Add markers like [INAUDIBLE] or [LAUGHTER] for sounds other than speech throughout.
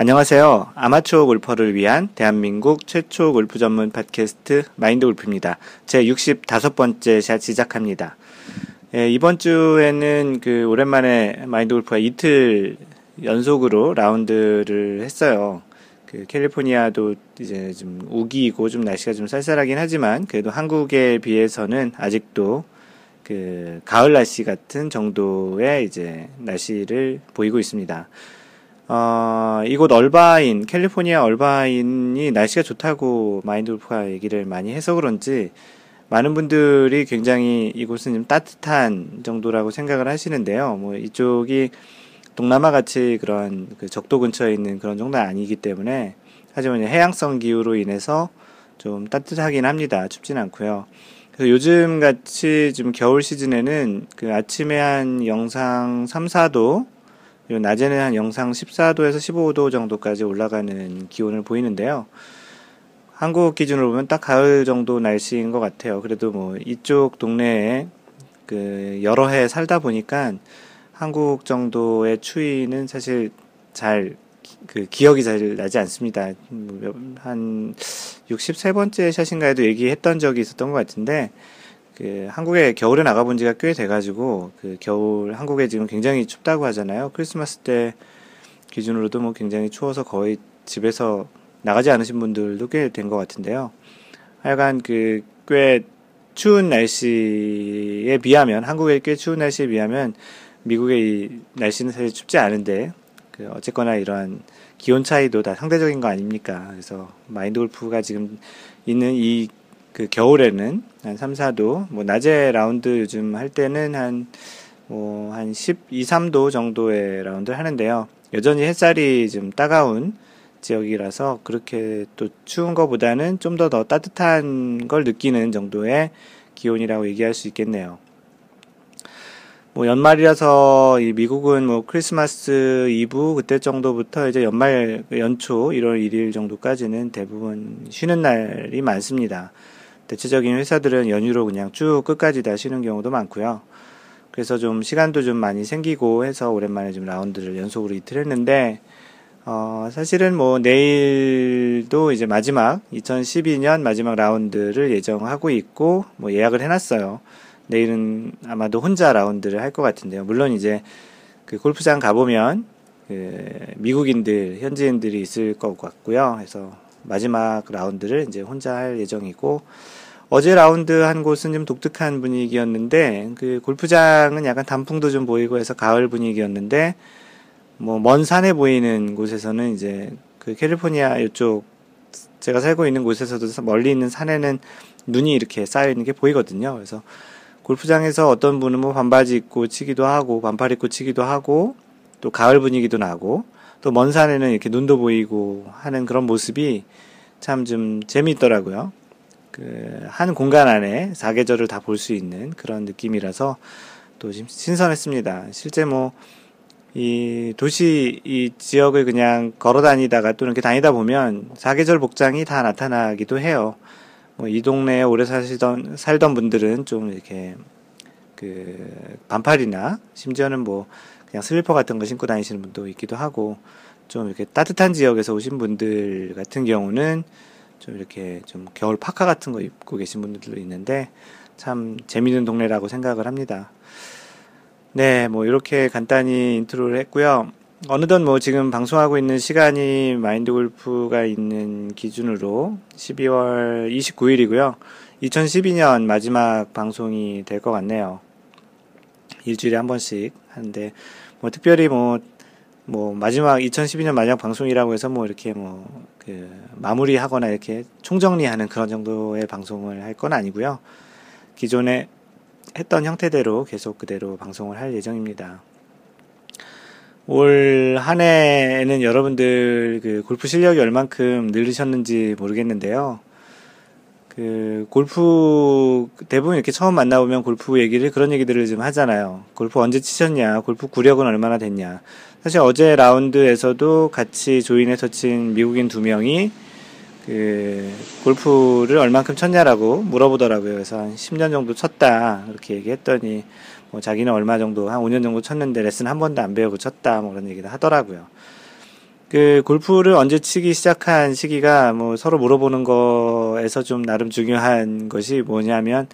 안녕하세요. 아마추어 골퍼를 위한 대한민국 최초 골프 전문 팟캐스트 마인드 골프입니다. 제 65번째 샷 시작합니다. 예, 이번 주에는 그 오랜만에 마인드 골프가 이틀 연속으로 라운드를 했어요. 그 캘리포니아도 이제 좀 우기고 좀 날씨가 좀 쌀쌀하긴 하지만 그래도 한국에 비해서는 아직도 그 가을 날씨 같은 정도의 이제 날씨를 보이고 있습니다. 어, 이곳 얼바인, 캘리포니아 얼바인이 날씨가 좋다고 마인드 골프가 얘기를 많이 해서 그런지 많은 분들이 굉장히 이곳은 좀 따뜻한 정도라고 생각을 하시는데요. 뭐 이쪽이 동남아 같이 그런 그 적도 근처에 있는 그런 정도는 아니기 때문에 하지만 해양성 기후로 인해서 좀 따뜻하긴 합니다. 춥진 않고요. 그래서 요즘 같이 좀 겨울 시즌에는 그 아침에 한 영상 3, 4도 낮에는 한 영상 14도에서 15도 정도까지 올라가는 기온을 보이는데요. 한국 기준으로 보면 딱 가을 정도 날씨인 것 같아요. 그래도 뭐 이쪽 동네에 그 여러 해 살다 보니까 한국 정도의 추위는 사실 잘 그 기억이 잘 나지 않습니다. 한 63번째 샷인가에도 얘기했던 적이 있었던 것 같은데 그 한국에 겨울에 나가본 지가 꽤 돼가지고 그 겨울 한국에 지금 굉장히 춥다고 하잖아요. 크리스마스 때 기준으로도 뭐 굉장히 추워서 거의 집에서 나가지 않으신 분들도 꽤 된 것 같은데요. 하여간 그 꽤 추운 날씨에 비하면 한국의 꽤 추운 날씨에 비하면 미국의 이 날씨는 사실 춥지 않은데 그 어쨌거나 이러한 기온 차이도 다 상대적인 거 아닙니까? 그래서 마인드 골프가 지금 있는 이 그 겨울에는 한 3, 4도, 뭐 낮에 라운드 요즘 할 때는 한, 뭐, 한 12, 3도 정도의 라운드를 하는데요. 여전히 햇살이 좀 따가운 지역이라서 그렇게 또 추운 것보다는 좀더더 따뜻한 걸 느끼는 정도의 기온이라고 얘기할 수 있겠네요. 뭐 연말이라서 이 미국은 뭐 크리스마스 이브 그때 정도부터 이제 연말 연초 1월 1일 정도까지는 대부분 쉬는 날이 많습니다. 대체적인 회사들은 연휴로 그냥 쭉 끝까지 다 쉬는 경우도 많고요. 그래서 좀 시간도 좀 많이 생기고 해서 오랜만에 좀 라운드를 연속으로 이틀 했는데, 어, 사실은 뭐 내일도 이제 마지막, 2012년 마지막 라운드를 예정하고 있고, 뭐 예약을 해놨어요. 내일은 아마도 혼자 라운드를 할 것 같은데요. 물론 이제 그 골프장 가보면, 그 미국인들, 현지인들이 있을 것 같고요. 그래서 마지막 라운드를 이제 혼자 할 예정이고, 어제 라운드 한 곳은 좀 독특한 분위기였는데 그 골프장은 약간 단풍도 좀 보이고 해서 가을 분위기였는데 뭐 먼 산에 보이는 곳에서는 이제 그 캘리포니아 이쪽 제가 살고 있는 곳에서도 멀리 있는 산에는 눈이 이렇게 쌓여 있는 게 보이거든요. 그래서 골프장에서 어떤 분은 뭐 반바지 입고 치기도 하고 반팔 입고 치기도 하고 또 가을 분위기도 나고 또 먼 산에는 이렇게 눈도 보이고 하는 그런 모습이 참 좀 재미있더라고요. 그 한 공간 안에 사계절을 다 볼 수 있는 그런 느낌이라서 또 신선했습니다. 실제 뭐 이 도시 이 지역을 그냥 걸어 다니다가 또 이렇게 다니다 보면 사계절 복장이 다 나타나기도 해요. 뭐 이 동네에 오래 사시던 살던 분들은 좀 이렇게 그 반팔이나 심지어는 뭐 그냥 슬리퍼 같은 거 신고 다니시는 분도 있기도 하고 좀 이렇게 따뜻한 지역에서 오신 분들 같은 경우는 좀 이렇게 좀 겨울 파카 같은 거 입고 계신 분들도 있는데 참 재미있는 동네라고 생각을 합니다. 네, 뭐 이렇게 간단히 intro를 했고요. 어느덧 뭐 지금 방송하고 있는 시간이 마인드 골프가 있는 기준으로 12월 29일이고요. 2012년 마지막 방송이 될 것 같네요. 일주일에 한 번씩 하는데 뭐 특별히 뭐뭐 마지막 2012년 마지막 방송이라고 해서 뭐 이렇게 뭐 그 마무리하거나 이렇게 총정리하는 그런 정도의 방송을 할 건 아니고요. 기존에 했던 형태대로 계속 그대로 방송을 할 예정입니다. 올 한 해에는 여러분들 그 골프 실력이 얼만큼 늘으셨는지 모르겠는데요. 그 골프 대부분 이렇게 처음 만나보면 골프 얘기를 그런 얘기들을 좀 하잖아요. 골프 언제 치셨냐? 골프 구력은 얼마나 됐냐? 사실 어제 라운드에서도 같이 조인해서 친 미국인 두 명이 그 골프를 얼만큼 쳤냐라고 물어보더라고요. 그래서 한 10년 정도 쳤다. 이렇게 얘기했더니 뭐 자기는 얼마 정도 한 5년 정도 쳤는데 레슨 한 번도 안 배우고 쳤다. 뭐 그런 얘기를 하더라고요. 그 골프를 언제 치기 시작한 시기가 뭐 서로 물어보는 거에서 좀 나름 중요한 것이 뭐냐면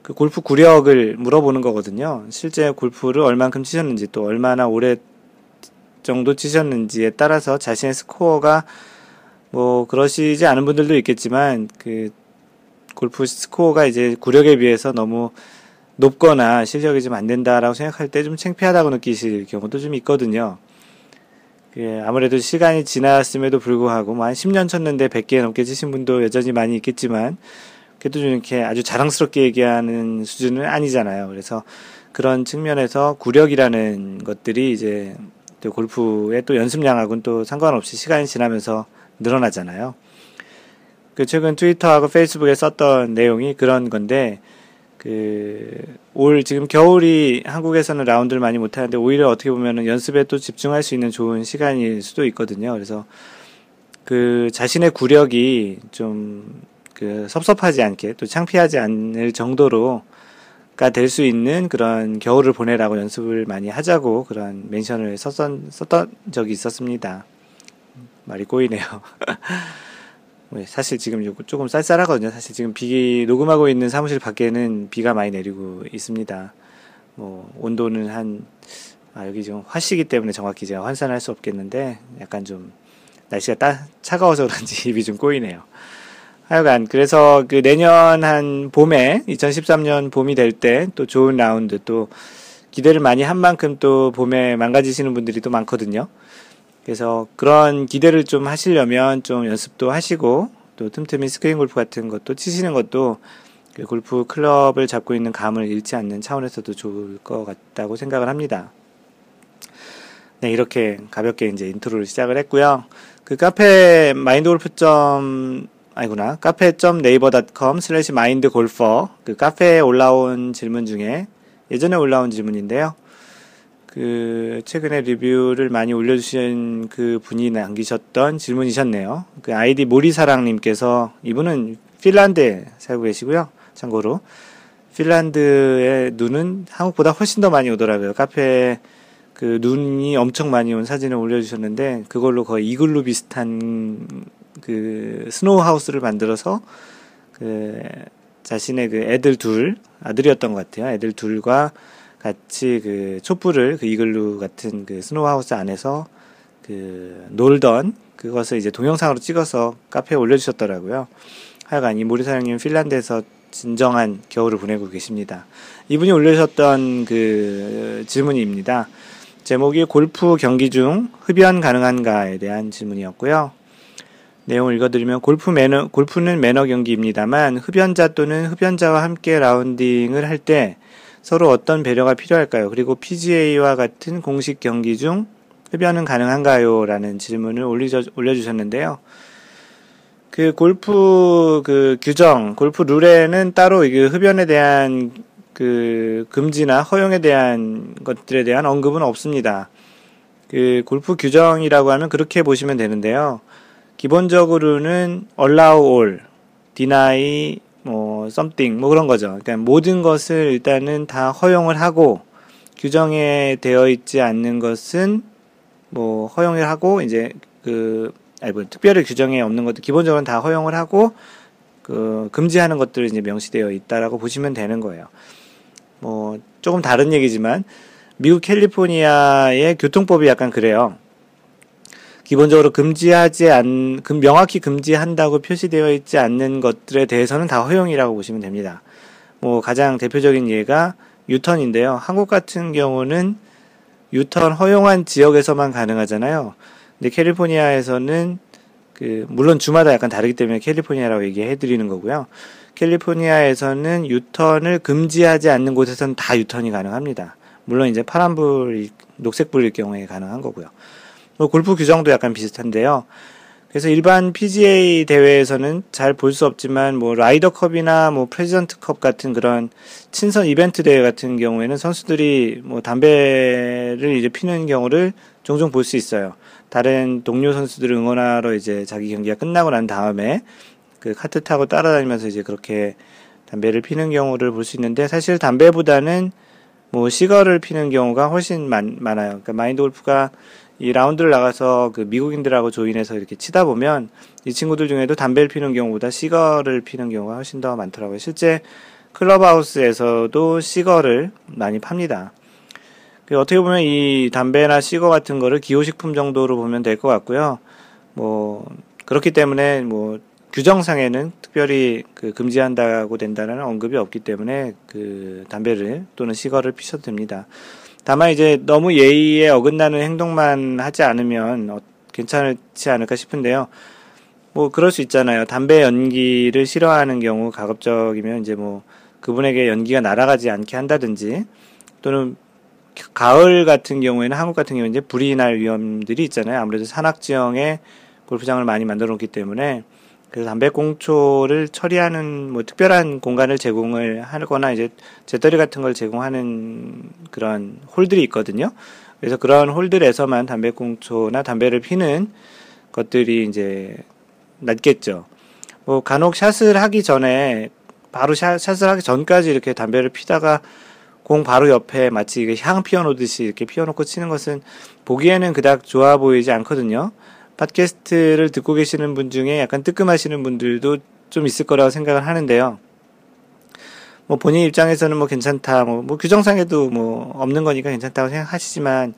그 골프 구력을 물어보는 거거든요. 실제 골프를 얼만큼 치셨는지 또 얼마나 오래 정도 치셨는지에 따라서 자신의 스코어가 뭐 그러시지 않은 분들도 있겠지만 그 골프 스코어가 이제 구력에 비해서 너무 높거나 실력이 좀 안 된다라고 생각할 때 좀 창피하다고 느끼실 경우도 좀 있거든요. 예, 아무래도 시간이 지났음에도 불구하고 뭐 한 10년 쳤는데 100개 넘게 치신 분도 여전히 많이 있겠지만 그래도 좀 이렇게 아주 자랑스럽게 얘기하는 수준은 아니잖아요. 그래서 그런 측면에서 구력이라는 것들이 이제 또 골프의 또 연습량하고는 또 상관없이 시간이 지나면서 늘어나잖아요. 그 최근 트위터하고 페이스북에 썼던 내용이 그런 건데 그 올 지금 겨울이 한국에서는 라운드를 많이 못 하는데 오히려 어떻게 보면은 연습에 또 집중할 수 있는 좋은 시간일 수도 있거든요. 그래서 그 자신의 구력이 좀 그 섭섭하지 않게 또 창피하지 않을 정도로 가 될 수 있는 그런 겨울을 보내라고 연습을 많이 하자고 그런 멘션을 썼던, 썼던 적이 있었습니다. 말이 꼬이네요. [LAUGHS] 뭐 사실 지금 조금 쌀쌀하거든요. 사실 지금 비 녹음하고 있는 사무실 밖에는 비가 많이 내리고 있습니다. 뭐 온도는 한 아, 여기 지금 화시기 때문에 정확히 제가 환산할 수 없겠는데 약간 좀 날씨가 따, 차가워서 그런지 [LAUGHS] 입이 좀 꼬이네요. 하여간 그래서 그 내년 한 봄에 2013년 봄이 될 때 또 좋은 라운드 또 기대를 많이 한 만큼 또 봄에 망가지시는 분들이 또 많거든요. 그래서 그런 기대를 좀 하시려면 좀 연습도 하시고 또 틈틈이 스크린 골프 같은 것도 치시는 것도 그 골프 클럽을 잡고 있는 감을 잃지 않는 차원에서도 좋을 것 같다고 생각을 합니다. 네, 이렇게 가볍게 이제 intro를 시작을 했고요. 그 카페 마인드골프. 아니구나. cafe.naver.com slash 마인드 골퍼 그 카페에 올라온 질문 중에 예전에 올라온 질문인데요. 그 최근에 리뷰를 많이 올려주신 그 분이 남기셨던 질문이셨네요. 그 아이디 모리사랑님께서 이분은 핀란드에 살고 계시고요. 참고로 핀란드의 눈은 한국보다 훨씬 더 많이 오더라고요. 카페에 그 눈이 엄청 많이 온 사진을 올려주셨는데 그걸로 거의 이글루 비슷한 그 snow house를 만들어서 그 자신의 그 애들 둘 아들이었던 것 같아요. 애들 둘과 같이 그 촛불을 그 이글루 같은 그 snow house 안에서 그 놀던 그것을 이제 동영상으로 찍어서 카페에 올려주셨더라고요. 하여간 이 모리사랑님 핀란드에서 진정한 겨울을 보내고 계십니다. 이분이 올려주셨던 그 질문입니다. 제목이 골프 경기 중 흡연 가능한가에 대한 질문이었고요. 내용을 읽어드리면 골프 매너, 골프는 매너 경기입니다만 흡연자 또는 흡연자와 함께 라운딩을 할 때 서로 어떤 배려가 필요할까요? 그리고 PGA와 같은 공식 경기 중 흡연은 가능한가요? 라는 질문을 올려주셨는데요. 그 골프 그 규정, 골프 룰에는 따로 그 흡연에 대한 그 금지나 허용에 대한 것들에 대한 언급은 없습니다. 그 골프 규정이라고 하면 그렇게 보시면 되는데요. 기본적으로는 allow all, deny 뭐 something 뭐 그런 거죠. 그러니까 모든 것을 일단은 다 허용을 하고 규정에 되어 있지 않는 것은 뭐 허용을 하고 이제 그 아니 뭐 특별히 규정에 없는 것도 기본적으로 다 허용을 하고 그 금지하는 것들이 이제 명시되어 있다라고 보시면 되는 거예요. 뭐 조금 다른 얘기지만 미국 캘리포니아의 교통법이 약간 그래요. 기본적으로 금지하지 않, 명확히 금지한다고 표시되어 있지 않는 것들에 대해서는 다 허용이라고 보시면 됩니다. 뭐 가장 대표적인 예가 유턴인데요. 한국 같은 경우는 유턴 허용한 지역에서만 가능하잖아요. 근데 캘리포니아에서는 그 물론 주마다 약간 다르기 때문에 캘리포니아라고 얘기해 드리는 거고요. 캘리포니아에서는 유턴을 금지하지 않는 곳에서는 다 유턴이 가능합니다. 물론 이제 파란불, 녹색불일 경우에 가능한 거고요. 뭐 골프 규정도 약간 비슷한데요. 그래서 일반 PGA 대회에서는 잘 볼 수 없지만 뭐 라이더컵이나 뭐 프레지던트 컵 같은 그런 친선 이벤트 대회 같은 경우에는 선수들이 뭐 담배를 이제 피는 경우를 종종 볼 수 있어요. 다른 동료 선수들을 응원하러 이제 자기 경기가 끝나고 난 다음에 그 카트 타고 따라다니면서 이제 그렇게 담배를 피는 경우를 볼 수 있는데 사실 담배보다는 뭐 시거를 피는 경우가 훨씬 많, 많아요. 그러니까 마인드 골프가 이 라운드를 나가서 그 미국인들하고 조인해서 이렇게 치다 보면 이 친구들 중에도 담배를 피는 경우보다 시거를 피는 경우가 훨씬 더 많더라고요. 실제 클럽하우스에서도 시거를 많이 팝니다. 그 어떻게 보면 이 담배나 시거 같은 거를 기호식품 정도로 보면 될 것 같고요. 뭐 그렇기 때문에 뭐 규정상에는 특별히 그 금지한다고 된다는 언급이 없기 때문에 그 담배를 또는 시거를 피셔도 됩니다. 다만 이제 너무 예의에 어긋나는 행동만 하지 않으면 어, 괜찮지 않을까 싶은데요. 뭐 그럴 수 있잖아요. 담배 연기를 싫어하는 경우 가급적이면 이제 뭐 그분에게 연기가 날아가지 않게 한다든지 또는 가을 같은 경우에는 한국 같은 경우에 이제 불이 날 위험들이 있잖아요. 아무래도 산악 지형에 골프장을 많이 만들어 놓기 때문에 그래서 담배꽁초를 처리하는 뭐 특별한 공간을 제공을 하거나 이제 재떨이 같은 걸 제공하는 그런 홀들이 있거든요. 그래서 그런 홀들에서만 담배꽁초나 담배를 피는 것들이 이제 낫겠죠. 뭐 간혹 샷을 하기 전에 바로 샷, 샷을 하기 전까지 이렇게 담배를 피다가 공 바로 옆에 마치 향 피워놓듯이 이렇게 피워놓고 치는 것은 보기에는 그닥 좋아 보이지 않거든요. 팟캐스트를 듣고 계시는 분 중에 약간 뜨끔하시는 분들도 좀 있을 거라고 생각을 하는데요. 뭐 본인 입장에서는 뭐 괜찮다, 뭐, 뭐 규정상에도 뭐 없는 거니까 괜찮다고 생각하시지만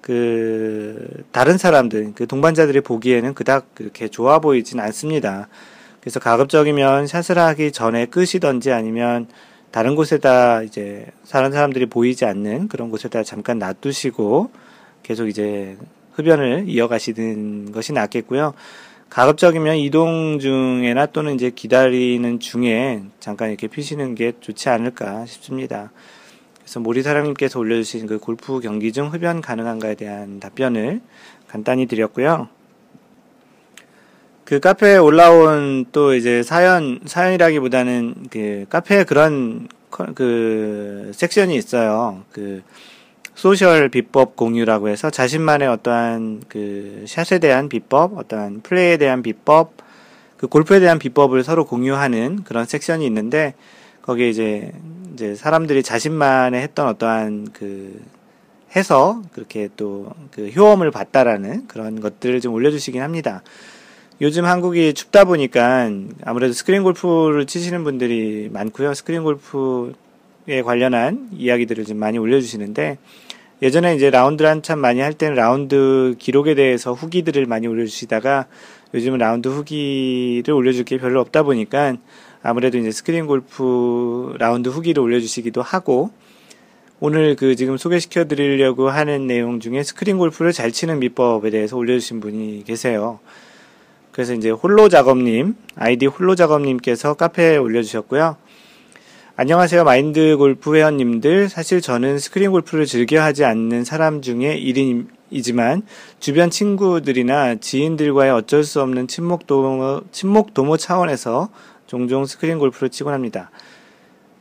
그 다른 사람들, 그 동반자들이 보기에는 그닥 그렇게 좋아 보이진 않습니다. 그래서 가급적이면 샷을 하기 전에 끄시던지 아니면 다른 곳에다 이제 다른 사람들이 보이지 않는 그런 곳에다 잠깐 놔두시고 계속 이제 흡연을 이어가시는 것이 낫겠고요. 가급적이면 이동 중에나 또는 이제 기다리는 중에 잠깐 이렇게 피시는 게 좋지 않을까 싶습니다. 그래서 모리사랑님께서 올려주신 그 골프 경기 중 흡연 가능한가에 대한 답변을 간단히 드렸고요. 그 카페에 올라온 또 이제 사연, 사연이라기보다는 그 카페에 그런 그 섹션이 있어요. 그 social 비법 공유라고 해서 자신만의 어떠한 그 샷에 대한 비법, 어떠한 플레이에 대한 비법, 그 골프에 대한 비법을 서로 공유하는 그런 섹션이 있는데 거기에 이제 이제 사람들이 자신만의 했던 어떠한 그 해서 그렇게 또 그 효험을 봤다라는 그런 것들을 좀 올려주시긴 합니다. 요즘 한국이 춥다 보니까 아무래도 스크린 골프를 치시는 분들이 많고요. 스크린 골프에 관련한 이야기들을 좀 많이 올려주시는데 예전에 이제 라운드를 한참 많이 할 때는 라운드 기록에 대해서 후기들을 많이 올려주시다가 요즘은 라운드 후기를 올려줄 게 별로 없다 보니까 아무래도 이제 스크린 골프 라운드 후기를 올려주시기도 하고 오늘 그 지금 소개시켜 드리려고 하는 내용 중에 스크린 골프를 잘 치는 비법에 대해서 올려주신 분이 계세요. 그래서 이제 홀로 작업님, 아이디 홀로 작업님께서 카페에 올려주셨고요. 안녕하세요. 마인드 골프 회원님들. 사실 저는 스크린 골프를 즐겨 하지 않는 사람 중에 1인이지만 주변 친구들이나 지인들과의 어쩔 수 없는 친목 도모, 친목 도모 차원에서 종종 스크린 골프를 치곤 합니다.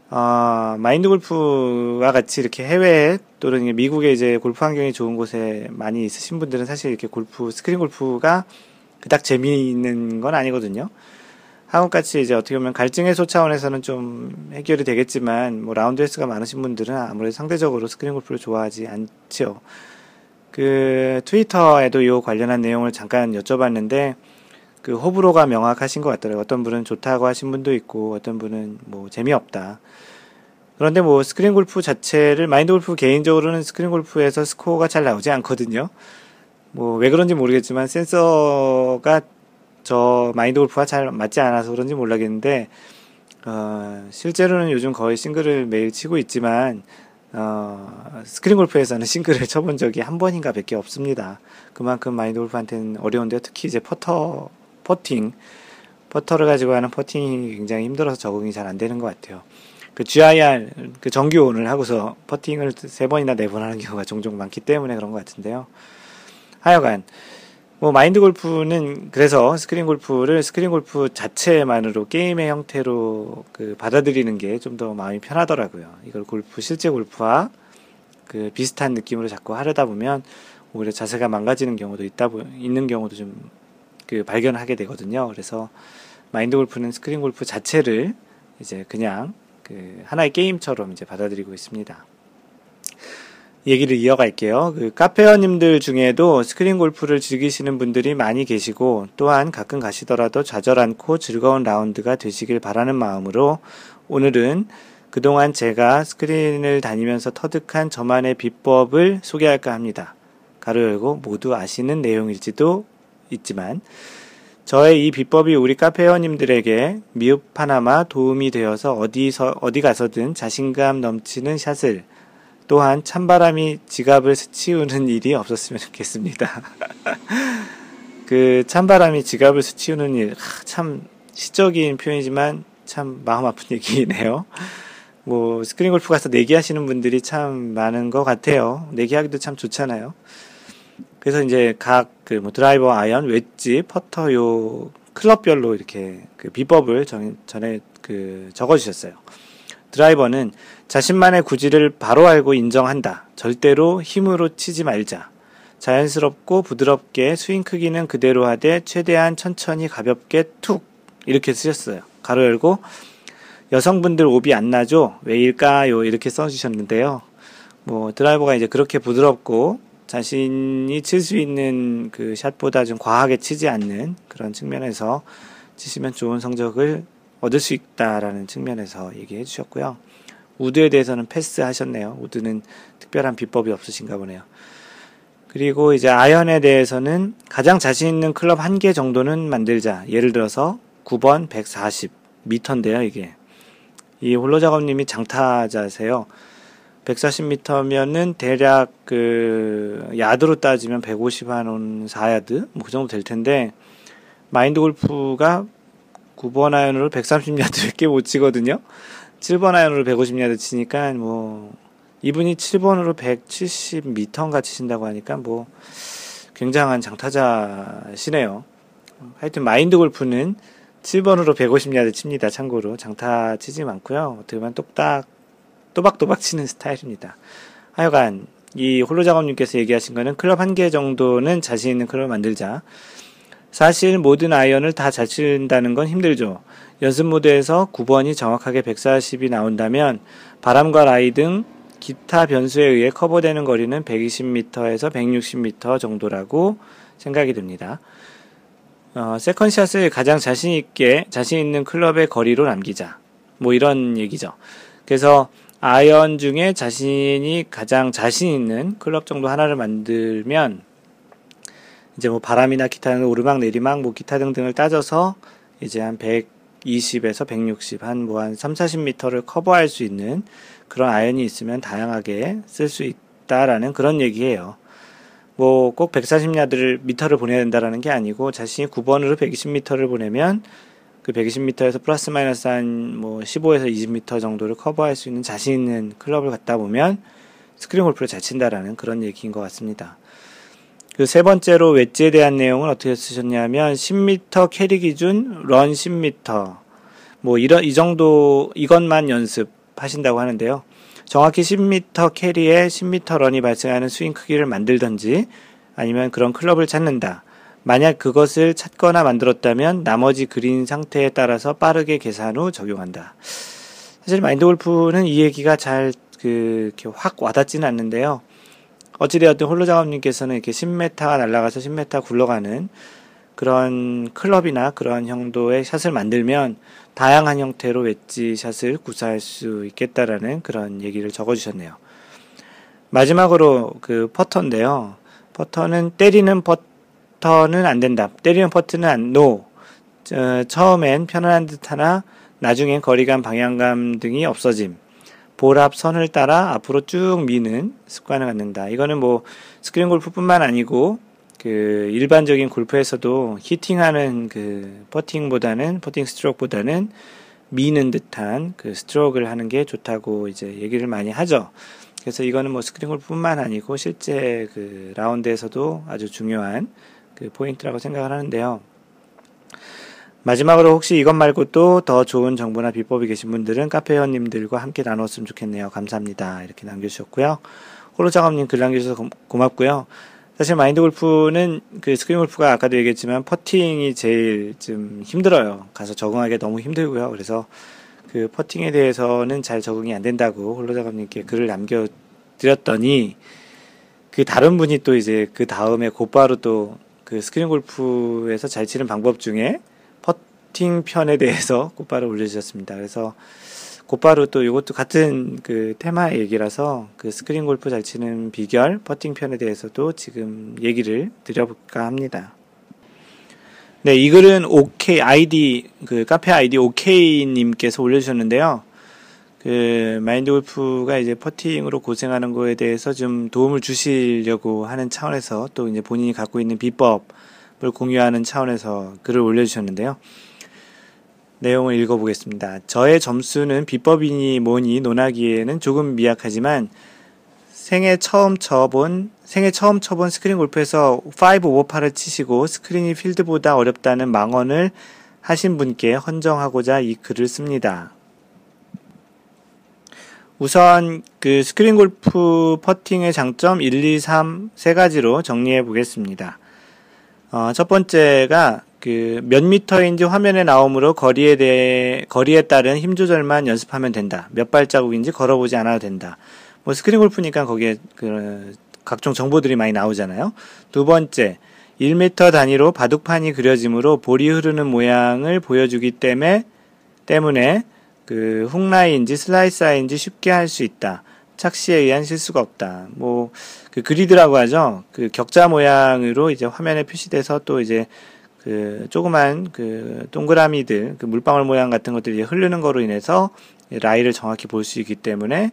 어, 마인드 골프와 같이 이렇게 해외 또는 미국에 이제 골프 환경이 좋은 곳에 많이 있으신 분들은 사실 이렇게 골프, 스크린 골프가 그닥 재미있는 건 아니거든요. 한국같이 이제 어떻게 보면 갈증 해소 차원에서는 좀 해결이 되겠지만 뭐 라운드 횟수가 많으신 분들은 아무래도 상대적으로 스크린 골프를 좋아하지 않죠. 그 트위터에도 이 관련한 내용을 잠깐 여쭤봤는데 그 호불호가 명확하신 것 같더라고요. 어떤 분은 좋다고 하신 분도 있고 어떤 분은 뭐 재미없다. 그런데 뭐 스크린 골프 자체를 마인드 골프 개인적으로는 스크린 골프에서 스코어가 잘 나오지 않거든요. 뭐 왜 그런지 모르겠지만 센서가 저 마인드 골프와 잘 맞지 않아서 그런지 몰라겠는데 어, 실제로는 요즘 거의 싱글을 매일 치고 있지만 어, 스크린 골프에서는 [LAUGHS] 싱글을 쳐본 적이 한 번인가 밖에 없습니다. 그만큼 마인드 골프한테는 어려운데 특히 이제 퍼터, 퍼팅, 퍼터를 가지고 하는 퍼팅이 굉장히 힘들어서 적응이 잘 안 되는 것 같아요. 그 GIR, 그 정규온을 하고서 퍼팅을 세 번이나 네 번 하는 경우가 종종 많기 때문에 그런 것 같은데요. 하여간, 뭐 마인드 골프는 그래서 스크린 골프를 스크린 골프 자체만으로 게임의 형태로 그 받아들이는 게 좀 더 마음이 편하더라고요. 이걸 골프 실제 골프와 그 비슷한 느낌으로 자꾸 하려다 보면 오히려 자세가 망가지는 경우도 있다 있는 경우도 좀 그 발견하게 되거든요. 그래서 마인드 골프는 스크린 골프 자체를 이제 그냥 그 하나의 게임처럼 이제 받아들이고 있습니다. 얘기를 이어갈게요. 그 카페어님들 중에도 스크린 골프를 즐기시는 분들이 많이 계시고 또한 가끔 가시더라도 좌절 않고 즐거운 라운드가 되시길 바라는 마음으로 오늘은 그동안 제가 스크린을 다니면서 터득한 저만의 비법을 소개할까 합니다. 가로 열고 모두 아시는 내용일지도 있지만 저의 이 비법이 우리 카페 회원님들에게 미흡 하나마 도움이 되어서 어디서 어디 가서든 자신감 넘치는 샷을 또한 찬바람이 지갑을 스치우는 일이 없었으면 좋겠습니다. [LAUGHS] 그 찬바람이 지갑을 스치우는 일, 참 시적인 표현이지만 참 마음 아픈 [LAUGHS] 얘기네요. 뭐 스크린 골프 가서 내기하시는 분들이 참 많은 것 같아요. 내기하기도 참 좋잖아요. 그래서 이제 각 그 뭐 드라이버, 아이언, 웨지, 퍼터 요 클럽별로 이렇게 그 비법을 전, 전에 그 적어주셨어요. 드라이버는 자신만의 구질을 바로 알고 인정한다. 절대로 힘으로 치지 말자. 자연스럽고 부드럽게 스윙 크기는 그대로 하되 최대한 천천히 가볍게 툭 이렇게 쓰셨어요. 가로 열고 여성분들 오비 안 나죠? 왜일까요? 이렇게 써주셨는데요. 뭐 드라이버가 이제 그렇게 부드럽고 자신이 칠 수 있는 그 샷보다 좀 과하게 치지 않는 그런 측면에서 치시면 좋은 성적을 얻을 수 있다라는 측면에서 얘기해 주셨고요. 우드에 대해서는 패스하셨네요. 우드는 특별한 비법이 없으신가 보네요. 그리고 이제 아이언에 대해서는 가장 자신 있는 클럽 한 개 정도는 만들자. 예를 들어서 9번 140 미터인데요, 이게. 이 홀로 작업님이 장타자세요. 140m면은 대략 그 야드로 따지면 150한 4야드 뭐 그 정도 될 텐데 마인드 골프가 9번 아이언으로 130야드 밖에 못 치거든요. 7번 아이언으로 150야드 치니까 뭐 이분이 7번으로 170m인가 치신다고 하니까 뭐 굉장한 장타자시네요. 하여튼 마인드 골프는 7번으로 150야드 칩니다. 참고로 장타 치지 않고요. 어떻게 보면 똑딱 또박또박 치는 스타일입니다. 하여간 이 홀로 작업님께서 얘기하신 거는 클럽 한 개 정도는 자신 있는 클럽을 만들자. 사실 모든 아이언을 다 잘 친다는 건 힘들죠. 연습 모드에서 9번이 정확하게 140이 나온다면 바람과 라이 등 기타 변수에 의해 커버되는 거리는 120m에서 160m 정도라고 생각이 듭니다. 어, second 샷을 가장 자신 있게 자신 있는 클럽의 거리로 남기자. 뭐 이런 얘기죠. 그래서 아이언 중에 자신이 가장 자신 있는 클럽 정도 하나를 만들면 이제 뭐 바람이나 기타 등 오르막 내리막 뭐 기타 등등을 따져서 이제 한 120에서 160 한 뭐 한 3, 40m를 커버할 수 있는 그런 아이언이 있으면 다양하게 쓸 수 있다라는 그런 얘기예요. 뭐 꼭 140야드를 미터를 보내야 된다라는 게 아니고 자신이 9번으로 120m를 보내면 그 120m에서 플러스 마이너스 한 뭐 15에서 20m 정도를 커버할 수 있는 자신 있는 클럽을 갖다 보면 스크린 골프를 잘 친다라는 그런 얘기인 것 같습니다. 그 세 번째로 웨지에 대한 내용은 어떻게 쓰셨냐면 10m 캐리 기준 런 10m 뭐 이런 이 정도 이것만 연습하신다고 하는데요. 정확히 10m 캐리에 10m 런이 발생하는 스윙 크기를 만들던지 아니면 그런 클럽을 찾는다. 만약 그것을 찾거나 만들었다면 나머지 그린 상태에 따라서 빠르게 계산 후 적용한다. 사실 마인드 골프는 이 얘기가 잘, 그, 이렇게 확 와닿지는 않는데요. 어찌되었든 홀로 작업님께서는 이렇게 10m가 날아가서 10m 굴러가는 그런 클럽이나 그런 형태의 샷을 만들면 다양한 형태로 웨지 샷을 구사할 수 있겠다라는 그런 얘기를 적어주셨네요. 마지막으로 그 퍼터인데요. 퍼터는 때리는 퍼 퍼터는 안 된다. 때리는 퍼트는 안, no. 어, 처음엔 편안한 듯 하나 나중엔 거리감, 방향감 등이 없어짐. 볼앞 선을 따라 앞으로 쭉 미는 습관을 갖는다. 이거는 뭐 스크린 골프뿐만 아니고 그 일반적인 골프에서도 hitting하는 그 퍼팅보다는 퍼팅 스트로크보다는 미는 듯한 그 스트로크를 하는 게 좋다고 이제 얘기를 많이 하죠. 그래서 이거는 뭐 스크린 골프뿐만 아니고 실제 그 라운드에서도 아주 중요한 그 포인트라고 생각을 하는데요. 마지막으로 혹시 이것 말고 또 더 좋은 정보나 비법이 계신 분들은 카페 회원님들과 함께 나눴으면 좋겠네요. 감사합니다. 이렇게 남겨주셨고요. 호로 작업님 글 남겨주셔서 고맙고요. 사실 마인드 골프는 그 스크린 골프가 아까도 얘기했지만 퍼팅이 제일 좀 힘들어요. 가서 적응하기 너무 힘들고요. 그래서 그 퍼팅에 대해서는 잘 적응이 안 된다고 홀로 작업님께 글을 남겨 드렸더니 그 다른 분이 또 이제 그 다음에 곧바로 또 그 스크린 골프에서 잘 치는 방법 중에 퍼팅 편에 대해서 [LAUGHS] 곧바로 올려주셨습니다. 그래서 곧바로 또 이것도 같은 그 테마 얘기라서 그 스크린 골프 잘 치는 비결 퍼팅 편에 대해서도 지금 얘기를 드려볼까 합니다. 네, 이 글은 OK 아이디 그 카페 아이디 OK 님께서 올려주셨는데요. 그 마인드 골프가 이제 퍼팅으로 고생하는 거에 대해서 좀 도움을 주시려고 하는 차원에서 또 이제 본인이 갖고 있는 비법을 공유하는 차원에서 글을 올려주셨는데요. 내용을 읽어보겠습니다. 저의 점수는 비법이니 뭐니 논하기에는 조금 미약하지만 생애 처음 쳐본 생애 처음 쳐본 스크린 골프에서 5오버파를 치시고 스크린이 필드보다 어렵다는 망언을 하신 분께 헌정하고자 이 글을 씁니다. 우선 그 스크린 골프 퍼팅의 장점 1, 2, 3 세 가지로 정리해 보겠습니다. 어, 첫 번째가 그 몇 미터인지 화면에 나오므로 거리에 대해 거리에 따른 힘 조절만 연습하면 된다. 몇 발자국인지 걸어보지 않아도 된다. 뭐 스크린 골프니까 거기에 그 각종 정보들이 많이 나오잖아요. 두 번째, 1m 단위로 바둑판이 그려지므로 볼이 흐르는 모양을 보여주기 때문에 때문에 그 훅라인인지 슬라이스라인인지 쉽게 할 수 있다. 착시에 의한 실수가 없다. 뭐, 그 그리드라고 하죠. 그 격자 모양으로 이제 화면에 표시돼서 또 이제 그 조그만 그 동그라미들, 그 물방울 모양 같은 것들이 흐르는 거로 인해서 라이를 정확히 볼 수 있기 때문에